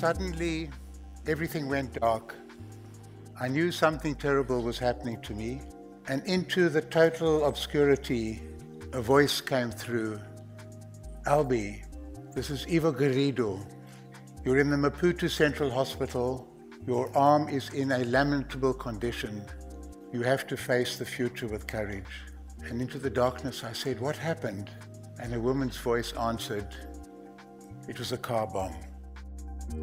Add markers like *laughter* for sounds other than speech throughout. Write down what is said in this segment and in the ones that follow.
Suddenly, everything went dark. I knew something terrible was happening to me, and into the total obscurity, a voice came through. Albie, this is Ivo Garrido. You're in the Maputo Central Hospital. Your arm is in a lamentable condition. You have to face the future with courage. And into the darkness, I said, What happened? And a woman's voice answered, It was a car bomb.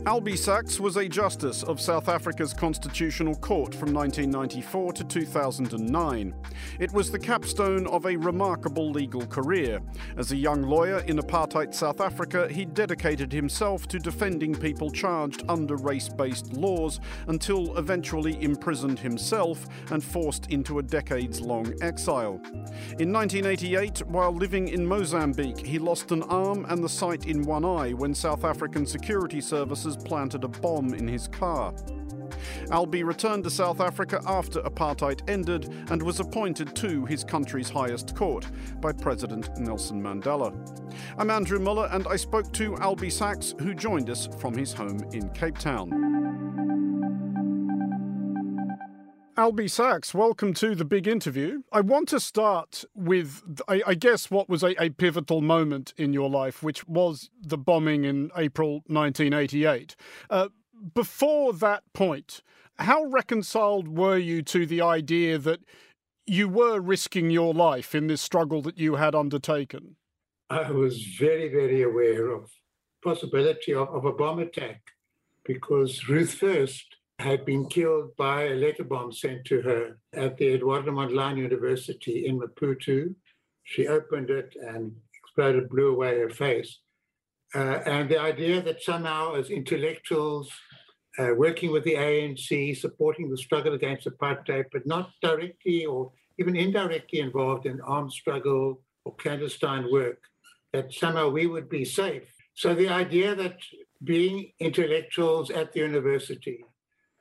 Albie Sachs was a justice of South Africa's Constitutional Court from 1994 to 2009. It was the capstone of a remarkable legal career. As a young lawyer in apartheid South Africa, he dedicated himself to defending people charged under race based laws until eventually imprisoned himself and forced into a decades long exile. In 1988, while living in Mozambique, he lost an arm and the sight in one eye when South African security services officers planted a bomb in his car. Albie returned to South Africa after apartheid ended and was appointed to his country's highest court by President Nelson Mandela. I'm Andrew Muller and I spoke to Albie Sachs, who joined us from his home in Cape Town. Albie Sachs, welcome to the big interview. I want to start with, I, I guess, what was a, a, pivotal moment in your life, which was the bombing in April 1988. Uh, before that point, how reconciled were you to the idea that you were risking your life in this struggle that you had undertaken? I was very, very aware of possibility of, of a bomb attack because Ruth First had been killed by a letter bomb sent to her at the Eduardo Mondlane University in Maputo. She opened it and exploded, blew away her face. Uh, and the idea that somehow, as intellectuals, uh, working with the ANC, supporting the struggle against apartheid, but not directly or even indirectly involved in armed struggle or clandestine work, that somehow we would be safe. So the idea that being intellectuals at the university,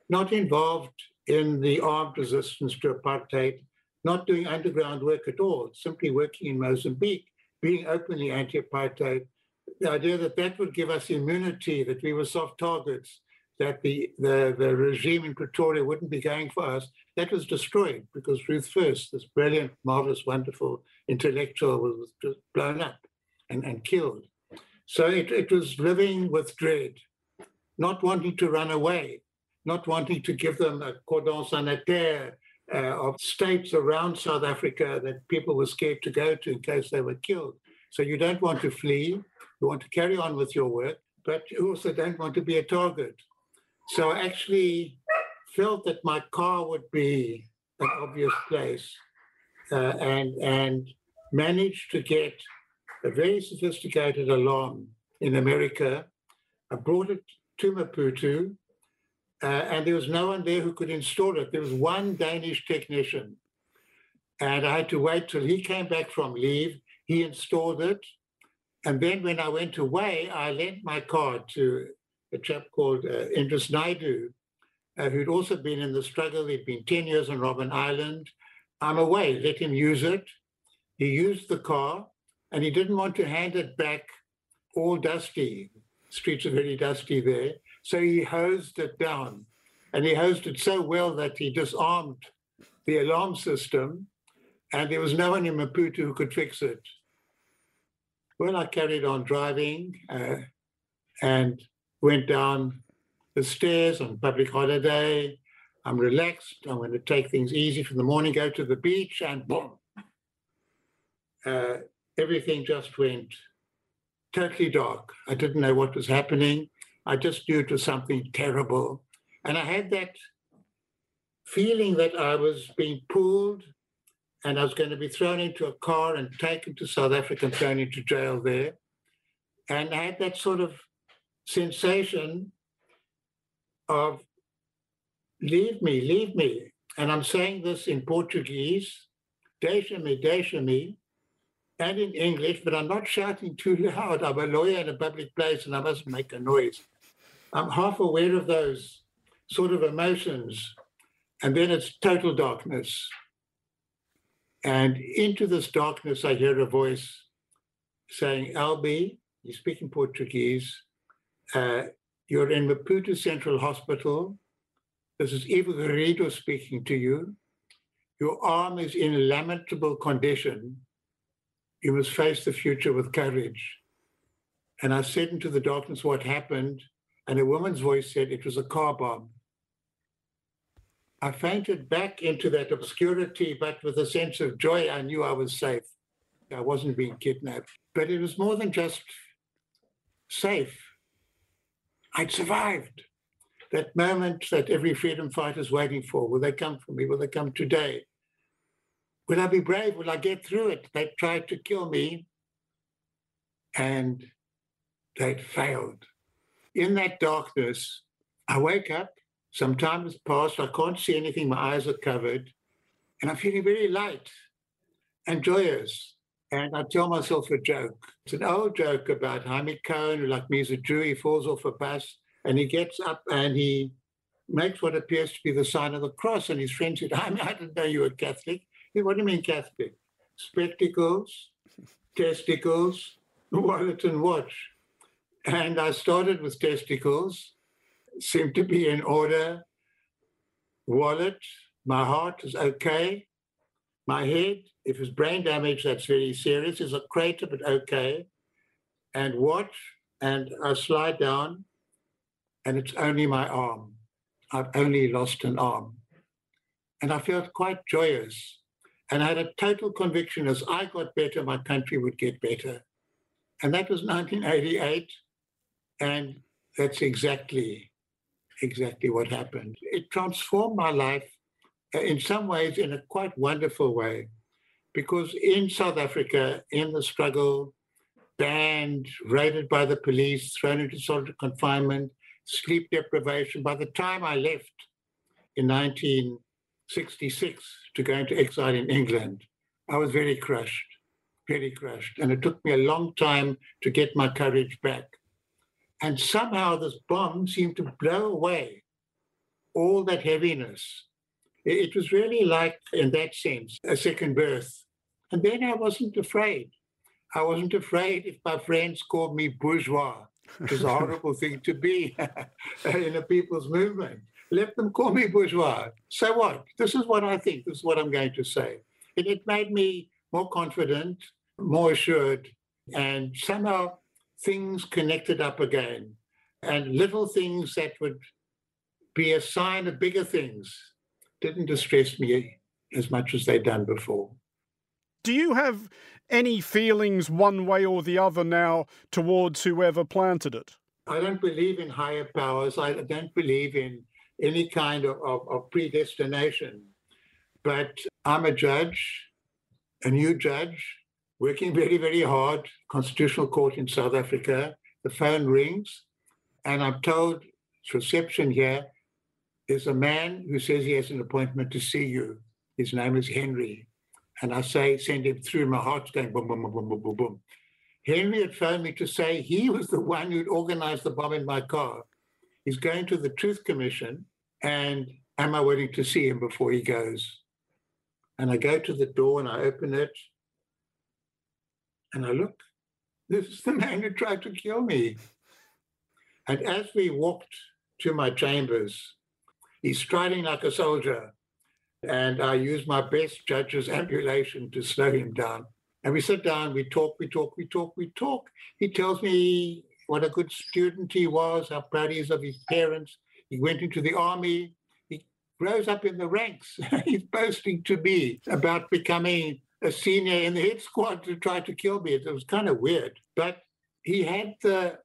not involved in the armed resistance to apartheid, not doing underground work at all, simply working in Mozambique, being openly anti apartheid. The idea that that would give us immunity, that we were soft targets, that the, the, the regime in Pretoria wouldn't be going for us, that was destroyed because Ruth First, this brilliant, marvelous, wonderful intellectual, was just blown up and, and killed. So it, it was living with dread, not wanting to run away, not wanting to give them a cordon sanitaire uh, of states around South Africa that people were scared to go to in case they were killed. So you don't want to flee, you want to carry on with your work, but you also don't want to be a target. So I actually felt that my car would be an obvious place uh, and, and managed to get a very sophisticated alarm in America. I brought it to Maputo and there was no one there who could install it. There was one Danish technician, and I had to wait till he came back from leave. He installed it, and then when I went away, I lent my car to a chap called uh, Indres Naidoo, uh, who'd also been in the struggle. He'd been 10 years on Robben Island. I'm away, let him use it. He used the car, and he didn't want to hand it back all dusty. Streets are very dusty there. So he hosed it down. And he hosed it so well that he disarmed the alarm system, and there was no one in Maputo who could fix it. Well, I carried on driving uh, and went down the stairs on public holiday. I'm relaxed. I'm going to take things easy for the morning, go to the beach, and boom. Uh, everything just went totally dark. I didn't know what was happening. I just knew it was something terrible. And I had that feeling that I was being pulled and I was going to be thrown into a car and taken to South Africa and thrown into jail there. And I had that sort of sensation of leave me, leave me. And I'm saying this in Portuguese, deixa me, deixa me, and in English, but I'm not shouting too *laughs* loud. I'm a lawyer in a public place and I mustn't make a noise. I'm half aware of those sort of emotions. And then it's total darkness. And into this darkness, I hear a voice saying, Albie, you speak in Portuguese, uh, You're in Maputo Central Hospital. This is Ivo Garrido speaking to you. Your arm is in lamentable condition. You must face the future with courage. And I said into the darkness what happened, and a woman's voice said it was a car bomb. I fainted back into that obscurity, but with a sense of joy, I knew I was safe. I wasn't being kidnapped. But it was more than just safe. I'd survived. That moment that every freedom fighter is waiting for. Will they come for me? Will they come today? Will I be brave? Will I get through it? They tried to kill me and they'd failed. In that darkness, I wake up some time has passed. I can't see anything. My eyes are covered. And I'm feeling very light and joyous. And I tell myself a joke. It's an old joke about Hymie Cohen, who, like me, is a Jew. He falls off a bus and he gets up and he makes what appears to be the sign of the cross. And his friend said, *laughs* Jaime, I didn't know you were Catholic. He said, what do you mean Catholic? Spectacles, testicles, *laughs* wallet and watch. And I started with testicles seem to be in order. Wallet, my heart is okay. My head, if it's brain damage, that's very serious, is a crater, but okay. And watch, and I slide down, and it's only my arm. I've only lost an arm. And I felt quite joyous. And I had a total conviction as I got better, my country would get better. And that was 1988. And that's exactly exactly what happened. It transformed my life uh, in some ways in a quite wonderful way because in South Africa, in the struggle, banned, raided by the police, thrown into solitary confinement, sleep deprivation. By the time I left in 1966 to go into exile in England, I was very crushed, very crushed. And it took me a long time to get my courage back. And somehow this bomb seemed to blow away all that heaviness. It was really like, in that sense, a second birth. And then I wasn't afraid. I wasn't afraid if my friends called me bourgeois, which is a horrible *laughs* thing to be *laughs* in a people's movement. Let them call me bourgeois. So what? This is what I think. This is what I'm going to say. And it made me more confident, more assured, and somehow things connected up again and little things that would be a sign of bigger things didn't distress me as much as they'd done before. Do you have any feelings one way or the other now towards whoever planted it? I don't believe in higher powers. I don't believe in any kind of, of, of predestination. But I'm a judge, a new judge, working very, very hard, Constitutional Court in South Africa. The phone rings, and I'm told, reception here, there's a man who says he has an appointment to see you. His name is Henry. And I say, send him through. My heart's going boom, boom, boom, boom, boom, boom, boom. Henry had phoned me to say he was the one who'd organized the bomb in my car. He's going to the Truth Commission, and am I willing to see him before he goes? And I go to the door and I open it, and I look, this is the *laughs* man who tried to kill me. And as we walked to my chambers, he's striding like a soldier. And I use my best judge's ambulation to slow him down. And we sit down, we talk, we talk, we talk, we talk. He tells me what a good student he was, how proud he is of his parents. He went into the army. He rose up in the ranks. *laughs* He's boasting to me about becoming a senior in the hit squad to try to kill me. It was kind of weird. But he had the,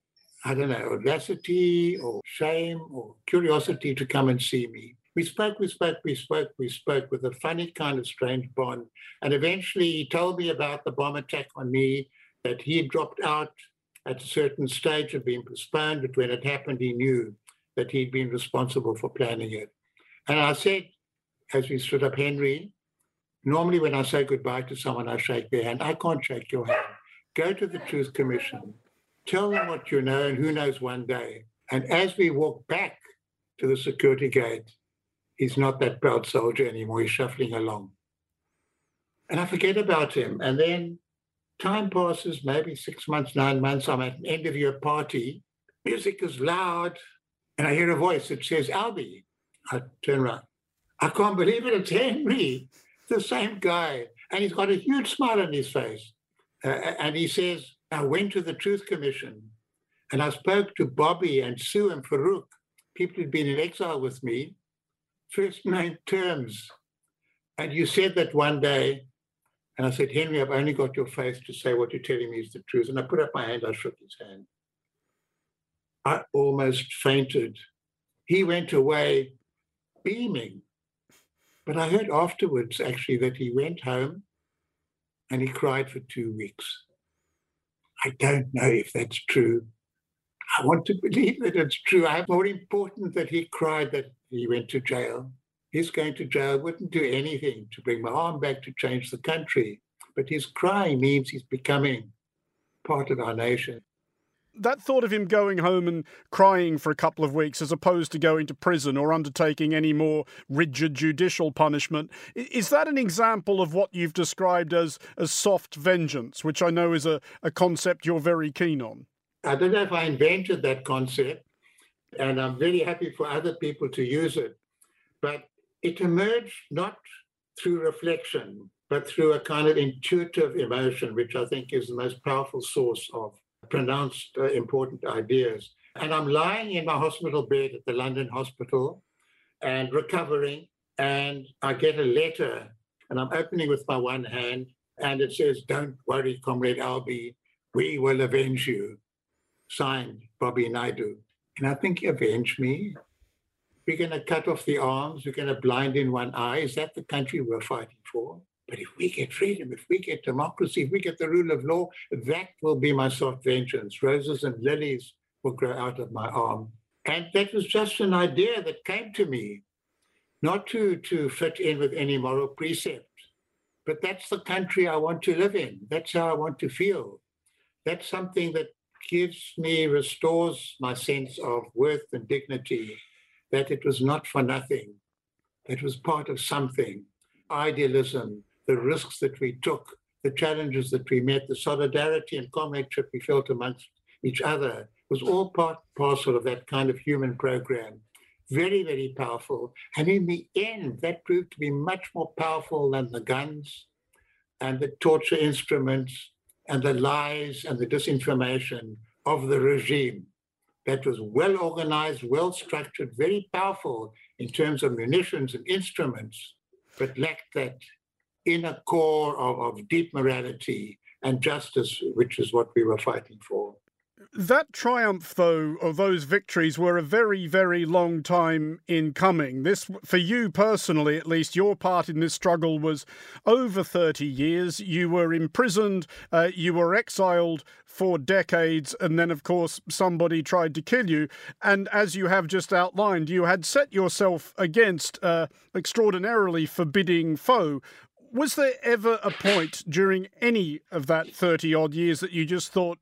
I don't know, audacity or shame or curiosity to come and see me. We spoke, we spoke, we spoke, we spoke with a funny kind of strange bond. And eventually he told me about the bomb attack on me, that he dropped out at a certain stage of being postponed, but when it happened, he knew that he'd been responsible for planning it. And I said, as we stood up, Henry, Normally, when I say goodbye to someone, I shake their hand. I can't shake your hand. Go to the Truth Commission, tell them what you know, and who knows one day. And as we walk back to the security gate, he's not that proud soldier anymore. He's shuffling along. And I forget about him. And then time passes, maybe six months, nine months. I'm at an end of year party music is loud. And I hear a voice that says, Albie. I turn around. I can't believe it. It's Henry, the same guy. And he's got a huge smile on his face. Uh, and he says, I went to the Truth Commission and I spoke to Bobby and Sue and Farouk, people who'd been in exile with me, first name terms. And you said that one day, and I said, Henry, I've only got your face to say what you're telling me is the truth. And I put up my hand, I shook his hand. I almost fainted. He went away beaming. But I heard afterwards, actually, that he went home and he cried for two weeks. I don't know if that's true. I want to believe that it's true. I'm more important that he cried that he went to jail. His going to jail wouldn't do anything to bring my arm back to change the country. But his crying means he's becoming part of our nation that thought of him going home and crying for a couple of weeks as opposed to going to prison or undertaking any more rigid judicial punishment is that an example of what you've described as as soft vengeance which i know is a, a concept you're very keen on? I don't know if i invented that concept and i'm very happy for other people to use it but it emerged not through reflection but through a kind of intuitive emotion which i think is the most powerful source of pronounced uh, important ideas. And I'm lying in my hospital bed at the London hospital and recovering. And I get a letter and I'm opening with my one hand and it says, Don't worry, Comrade Albie, we will avenge you. Signed, Bobby Naidoo. And I think, avenge me? We're going to cut off the arms. We're going to blind in one eye. Is that the country we're fighting for? If we get freedom, if we get democracy, if we get the rule of law, that will be my soft vengeance. Roses and lilies will grow out of my arm. And that was just an idea that came to me, not to, to fit in with any moral precept, but that's the country I want to live in. That's how I want to feel. That's something that gives me, restores my sense of worth and dignity, that it was not for nothing, that was part of something. Idealism, the risks that we took, the challenges that we met, the solidarity and comradeship we felt amongst each other was all part parcel of that kind of human program. Very, very powerful. And in the end, that proved to be much more powerful than the guns and the torture instruments and the lies and the disinformation of the regime that was well organized, well structured, very powerful in terms of munitions and instruments, but lacked that inner core of, of deep morality and justice, which is what we were fighting for. That triumph, though, of those victories were a very, very long time in coming. This, for you personally, at least, your part in this struggle was over 30 years. You were imprisoned, uh, you were exiled for decades, and then, of course, somebody tried to kill you. And as you have just outlined, you had set yourself against an uh, extraordinarily forbidding foe was there ever a point during any of that 30 odd years that you just thought,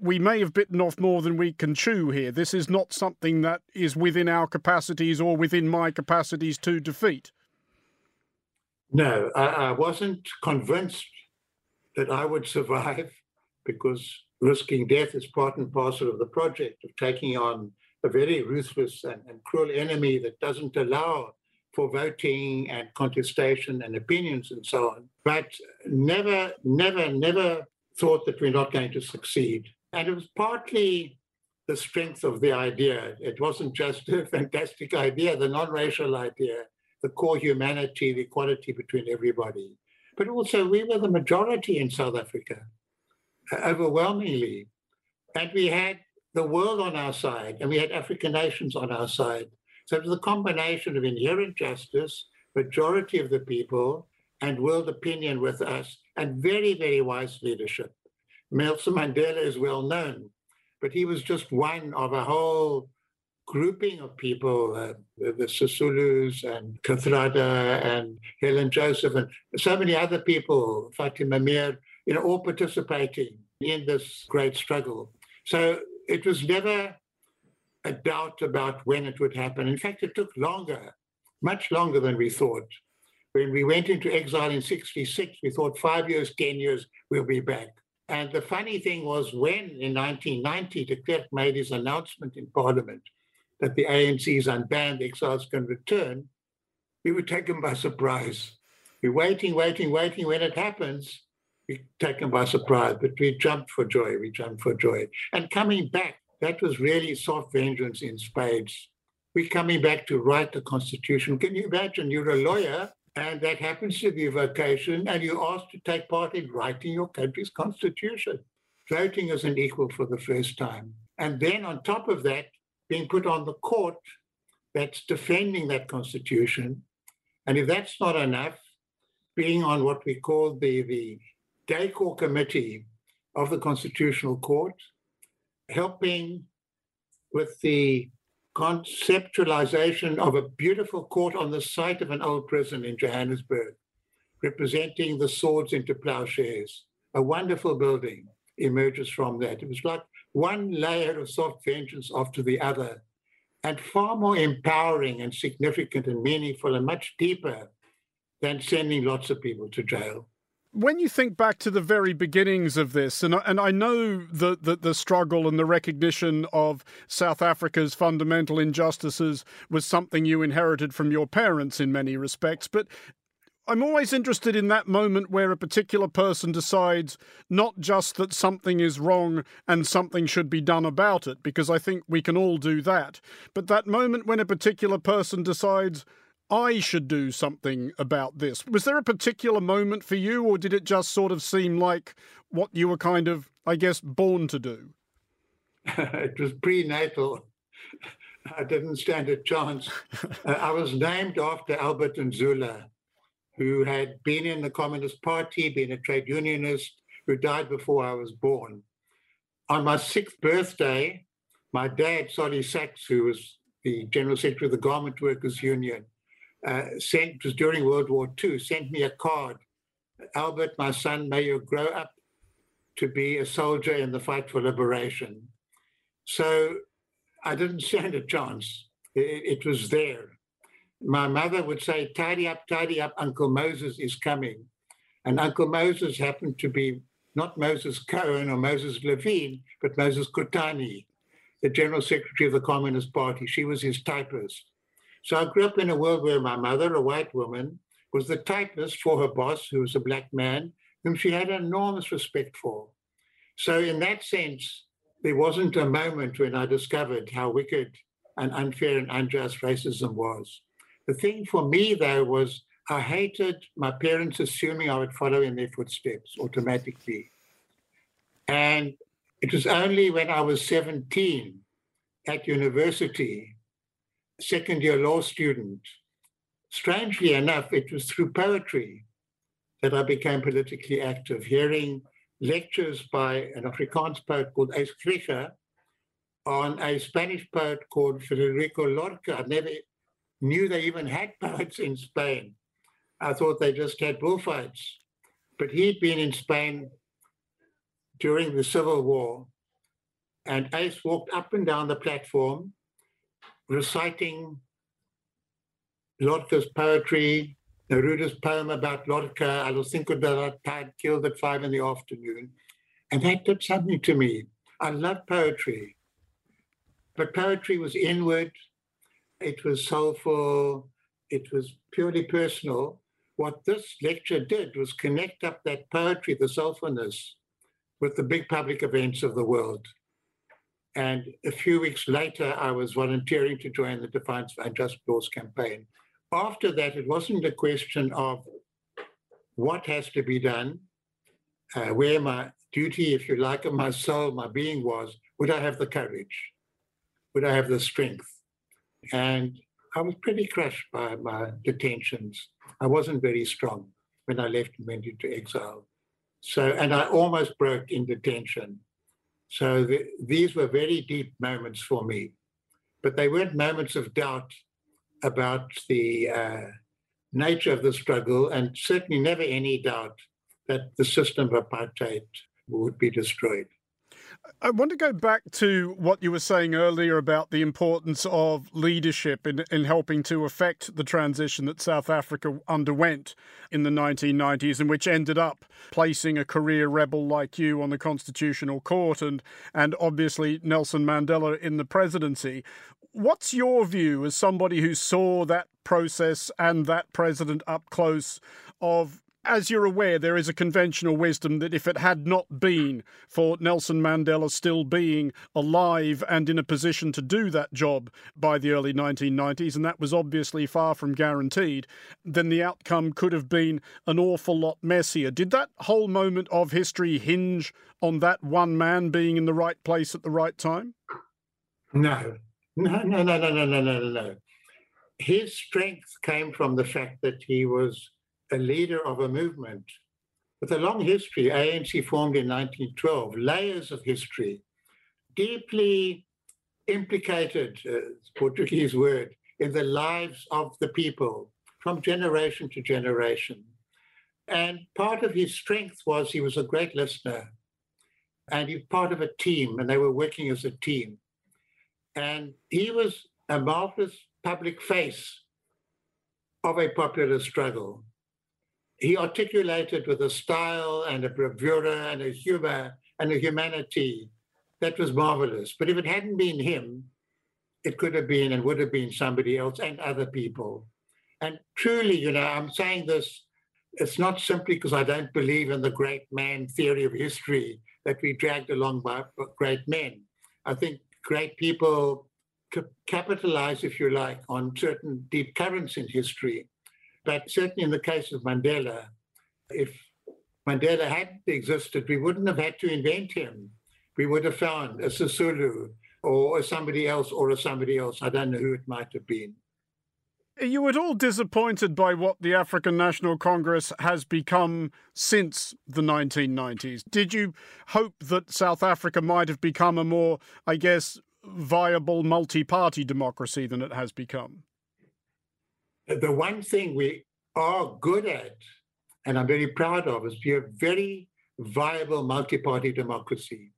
we may have bitten off more than we can chew here? This is not something that is within our capacities or within my capacities to defeat? No, I, I wasn't convinced that I would survive *laughs* because risking death is part and parcel of the project of taking on a very ruthless and, and cruel enemy that doesn't allow for voting and contestation and opinions and so on, but never, never, never thought that we're not going to succeed. And it was partly the strength of the idea. It wasn't just a *laughs* fantastic idea, the non racial idea, the core humanity, the equality between everybody. But also, we were the majority in South Africa, uh, overwhelmingly. And we had the world on our side, and we had African nations on our side. So it was a combination of inherent justice, majority of the people, and world opinion with us, and very, very wise leadership. Nelson Mandela is well known, but he was just one of a whole grouping of people, uh, the, the Sisulus and Kathrada and Helen Joseph and so many other people, Fatima Meer, you know, all participating in this great struggle. So it was never a doubt about when it would happen. In fact, it took longer, much longer than we thought. When we went into exile in 66, we thought five years, 10 years, we'll be back. And the funny thing was when in 1990 de Klerk made his announcement in Parliament that the ANC's unbanned exiles can return, we were taken by surprise. We're waiting, waiting, waiting. When it happens, we're taken by surprise, but we jumped for joy. We jumped for joy. And coming back, that was really soft vengeance in spades. We're coming back to write the Constitution. Can you imagine? You're a lawyer and that happens to be a vocation, and you're asked to take part in writing your country's constitution. Voting as an equal for the first time. And then on top of that, being put on the court that's defending that constitution. And if that's not enough, being on what we call the, the DACOR committee of the Constitutional Court, helping with the conceptualization of a beautiful court on the site of an old prison in Johannesburg, representing the swords into plowshares. A wonderful building emerges from that. It was like one layer of soft vengeance after the other, and far more empowering and significant and meaningful and much deeper than sending lots of people to jail when you think back to the very beginnings of this, and I, and I know that the, the struggle and the recognition of South Africa's fundamental injustices was something you inherited from your parents in many respects, but I'm always interested in that moment where a particular person decides not just that something is wrong and something should be done about it, because I think we can all do that, but that moment when a particular person decides I should do something about this. Was there a particular moment for you, or did it just sort of seem like what you were kind of, I guess, born to do? *laughs* it was prenatal. I didn't stand a chance. *laughs* uh, I was named after Albert Nzula, who had been in the Communist Party, been a trade unionist, who died before I was born. On my sixth birthday, my dad, Solly Sachs, who was the General Secretary of the Garment Workers Union, uh, sent, was during World War II, sent me a card. Albert, my son, may you grow up to be a soldier in the fight for liberation. So I didn't stand a chance. It, it was there. My mother would say, tidy up, tidy up, Uncle Moses is coming. And Uncle Moses happened to be not Moses Cohen or Moses Levine, but Moses Kotane, the General Secretary of the Communist Party. She was his typist. So I grew up in a world where my mother, a white woman, was the typist for her boss, who was a black man, whom she had enormous respect for. So, in that sense, there wasn't a moment when I discovered how wicked and unfair and unjust racism was. The thing for me, though, was I hated my parents assuming I would follow in their footsteps automatically. And it was only when I was 17 at university second year law student, strangely enough, it was through poetry that I became politically active, hearing lectures by an Afrikaans poet called Uys on a Spanish poet called Federico Lorca. I never knew they even had *laughs* poets in Spain. I thought they just had bullfights. But he'd been in Spain during the Civil War, and Uys walked up and down the platform reciting Lorca's poetry, Neruda's poem about Lorca, I was thinking that I had killed at five in the afternoon. And that did something to me. I love poetry, but poetry was inward, it was soulful, it was purely personal. What this lecture did was connect up that poetry, the soulfulness, with the big public events of the world. And a few weeks later, I was volunteering to join the Defiance of Unjust Laws campaign. After that, it wasn't a question of what has to be done, uh, where my duty, if you like, of my soul, my being was, would I have the courage? Would I have the strength? And I was pretty crushed by my detentions. I wasn't very strong when I left and went into exile. So, and I almost broke in detention. So the, these were very deep moments for me, but they weren't moments of doubt about the uh, nature of the struggle, and certainly never any doubt that the system of apartheid would be destroyed. I want to go back to what you were saying earlier about the importance of leadership in, in helping to affect the transition that South Africa underwent in the 1990s, and which ended up placing a career rebel like you on the Constitutional Court and, and obviously Nelson Mandela in the presidency. What's your view as somebody who saw that process and that president up close of as you're aware, there is a conventional wisdom that if it had not been for Nelson Mandela still being alive and in a position to do that job by the early 1990s, and that was obviously far from guaranteed, then the outcome could have been an awful lot messier. Did that whole moment of history hinge on that one man being in the right place at the right time? No, no, no, no, no, no, no, no, no. His strength came from the fact that he was a leader of a movement with a long history. ANC formed in 1912, layers of history, deeply implicated, uh, Portuguese word, in the lives of the people from generation to generation. And part of his strength was he was a great listener and he was part of a team and they were working as a team. And he was a marvelous public face of a popular struggle he articulated with a style and a bravura and a humor and a humanity that was marvelous. But if it hadn't been him, it could have been and would have been somebody else and other people. And truly, you know, I'm saying this, it's not simply because I don't believe in the great man theory of history that we dragged along by great men. I think great people capitalize, if you like, on certain deep currents in history but certainly in the case of Mandela, if Mandela hadn't existed, we wouldn't have had to invent him. We would have found a Sisulu or somebody else or a somebody else. I don't know who it might have been. Are you at all disappointed by what the African National Congress has become since the 1990s? Did you hope that South Africa might have become a more, I guess, viable multi party democracy than it has become? The one thing we are good at, and I'm very proud of, is we have very viable multi-party democracy.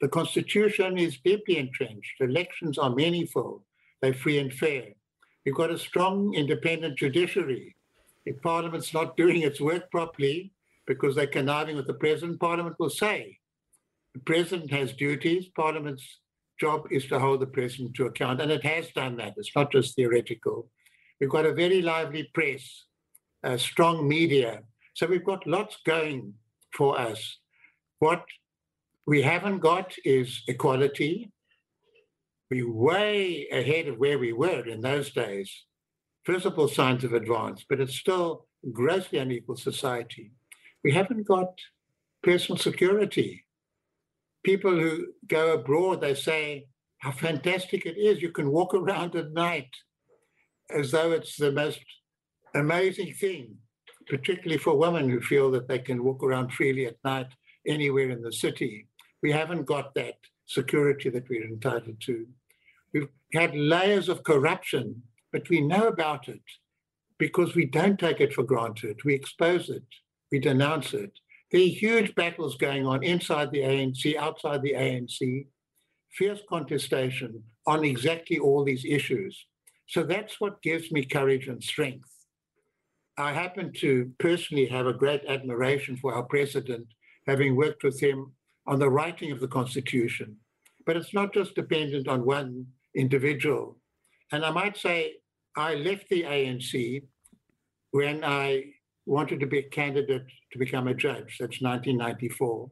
The constitution is deeply entrenched. Elections are meaningful. They're free and fair. We've got a strong independent judiciary. If Parliament's not doing its work properly because they're conniving with the president, Parliament will say the president has duties. Parliament's job is to hold the president to account, and it has done that. It's not just theoretical. We've got a very lively press, a strong media. So we've got lots going for us. What we haven't got is equality. We're way ahead of where we were in those days. Visible signs of advance, but it's still a grossly unequal society. We haven't got personal security. People who go abroad, they say how fantastic it is. You can walk *laughs* around at night as though it's the most amazing thing, particularly for women who feel that they can walk around freely at night anywhere in the city. We haven't got that security that we're entitled to. We've had layers of corruption, but we know about it because we don't take it for granted. We expose it, we denounce it. There are huge battles going on inside the ANC, outside the ANC, fierce contestation on exactly all these issues. So that's what gives me courage and strength. I happen to personally have a great admiration for our president, having worked with him on the writing of the Constitution. But it's not just dependent on one individual. And I might say I left the ANC when I wanted to be a candidate to become a judge. That's 1994.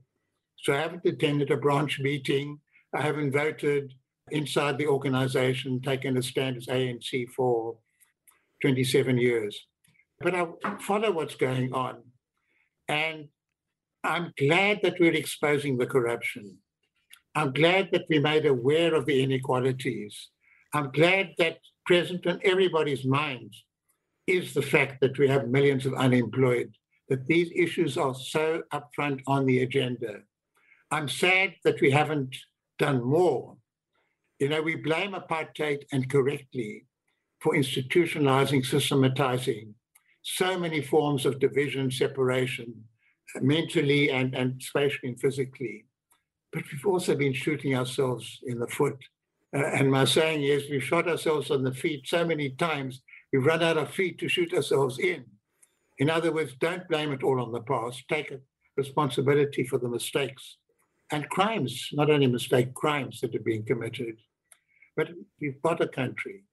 So I haven't attended a branch meeting. I haven't voted inside the organization, taken a stand as ANC for 27 years. But I follow what's going on. And I'm glad that we're exposing the corruption. I'm glad that we made aware of the inequalities. I'm glad that present in everybody's minds is the fact that we have millions of unemployed, that these issues are so upfront on the agenda. I'm sad that we haven't done more you know, we blame apartheid and correctly for institutionalizing, systematizing so many forms of division, separation, mentally and, and spatially and physically. but we've also been shooting ourselves in the foot. Uh, and my saying is, we've shot ourselves on the feet so many times, we've run out of feet to shoot ourselves in. In other words, don't blame it all on the past. Take responsibility for the mistakes and crimes, not only mistake, crimes that are being committed. But we've got a country.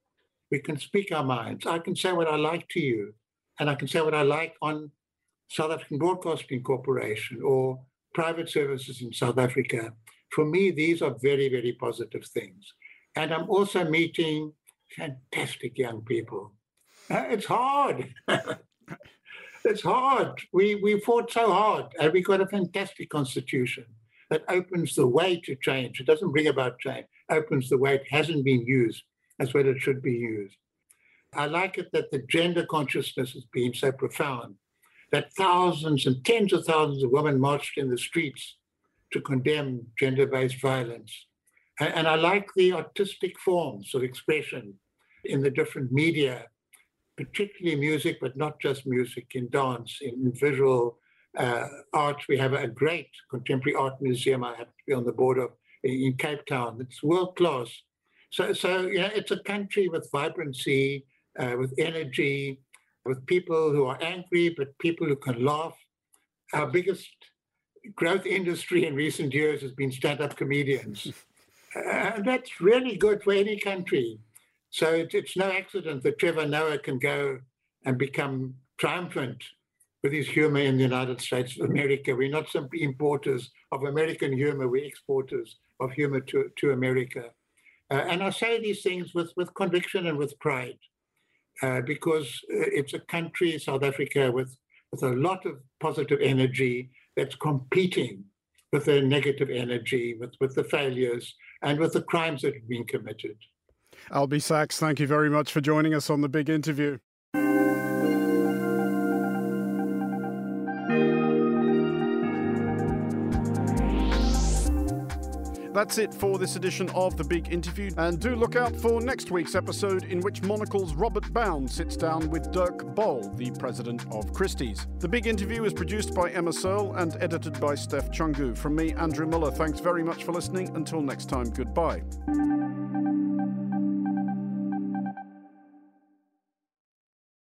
We can speak our minds. I can say what I like to you, and I can say what I like on South African Broadcasting Corporation or private services in South Africa. For me, these are very, very positive things. And I'm also meeting fantastic young people. Uh, it's hard. *laughs* it's hard. We, we fought so hard, and we got a fantastic constitution that opens the way to change. It doesn't bring about change, opens the way. It hasn't been used as well it should be used. I like it that the gender consciousness has been so profound that thousands and tens of thousands of women marched in the streets to condemn gender based violence. And, I like the artistic forms of expression in the different media, particularly music, but not just music, in dance, in visual uh, art. We have a great contemporary art museum I have to be on the board of in Cape Town. It's world class. So, so you know, it's a country with vibrancy, uh, with energy, with people who are angry, but people who can laugh. Our biggest growth industry in recent years has been stand-up comedians. *laughs* and that's really good for any country. So it, it's no accident that Trevor Noah can go and become triumphant with his humor in the United States of America. We're not simply importers of American humor, we're exporters of humor to, to America. Uh, and I say these things with, with conviction and with pride uh, because uh, it's a country, South Africa, with, with a lot of positive energy that's competing with the negative energy, with, with the failures, and with the crimes that have been committed. Albie Sachs, thank you very much for joining us on the big interview. That's it for this edition of The Big Interview, and do look out for next week's episode in which Monocle's Robert Bound sits down with Dirk Boll, the president of Christie's. The Big Interview is produced by Emma Searle and edited by Steph Chungu. From me, Andrew Muller, thanks very much for listening. Until next time, goodbye.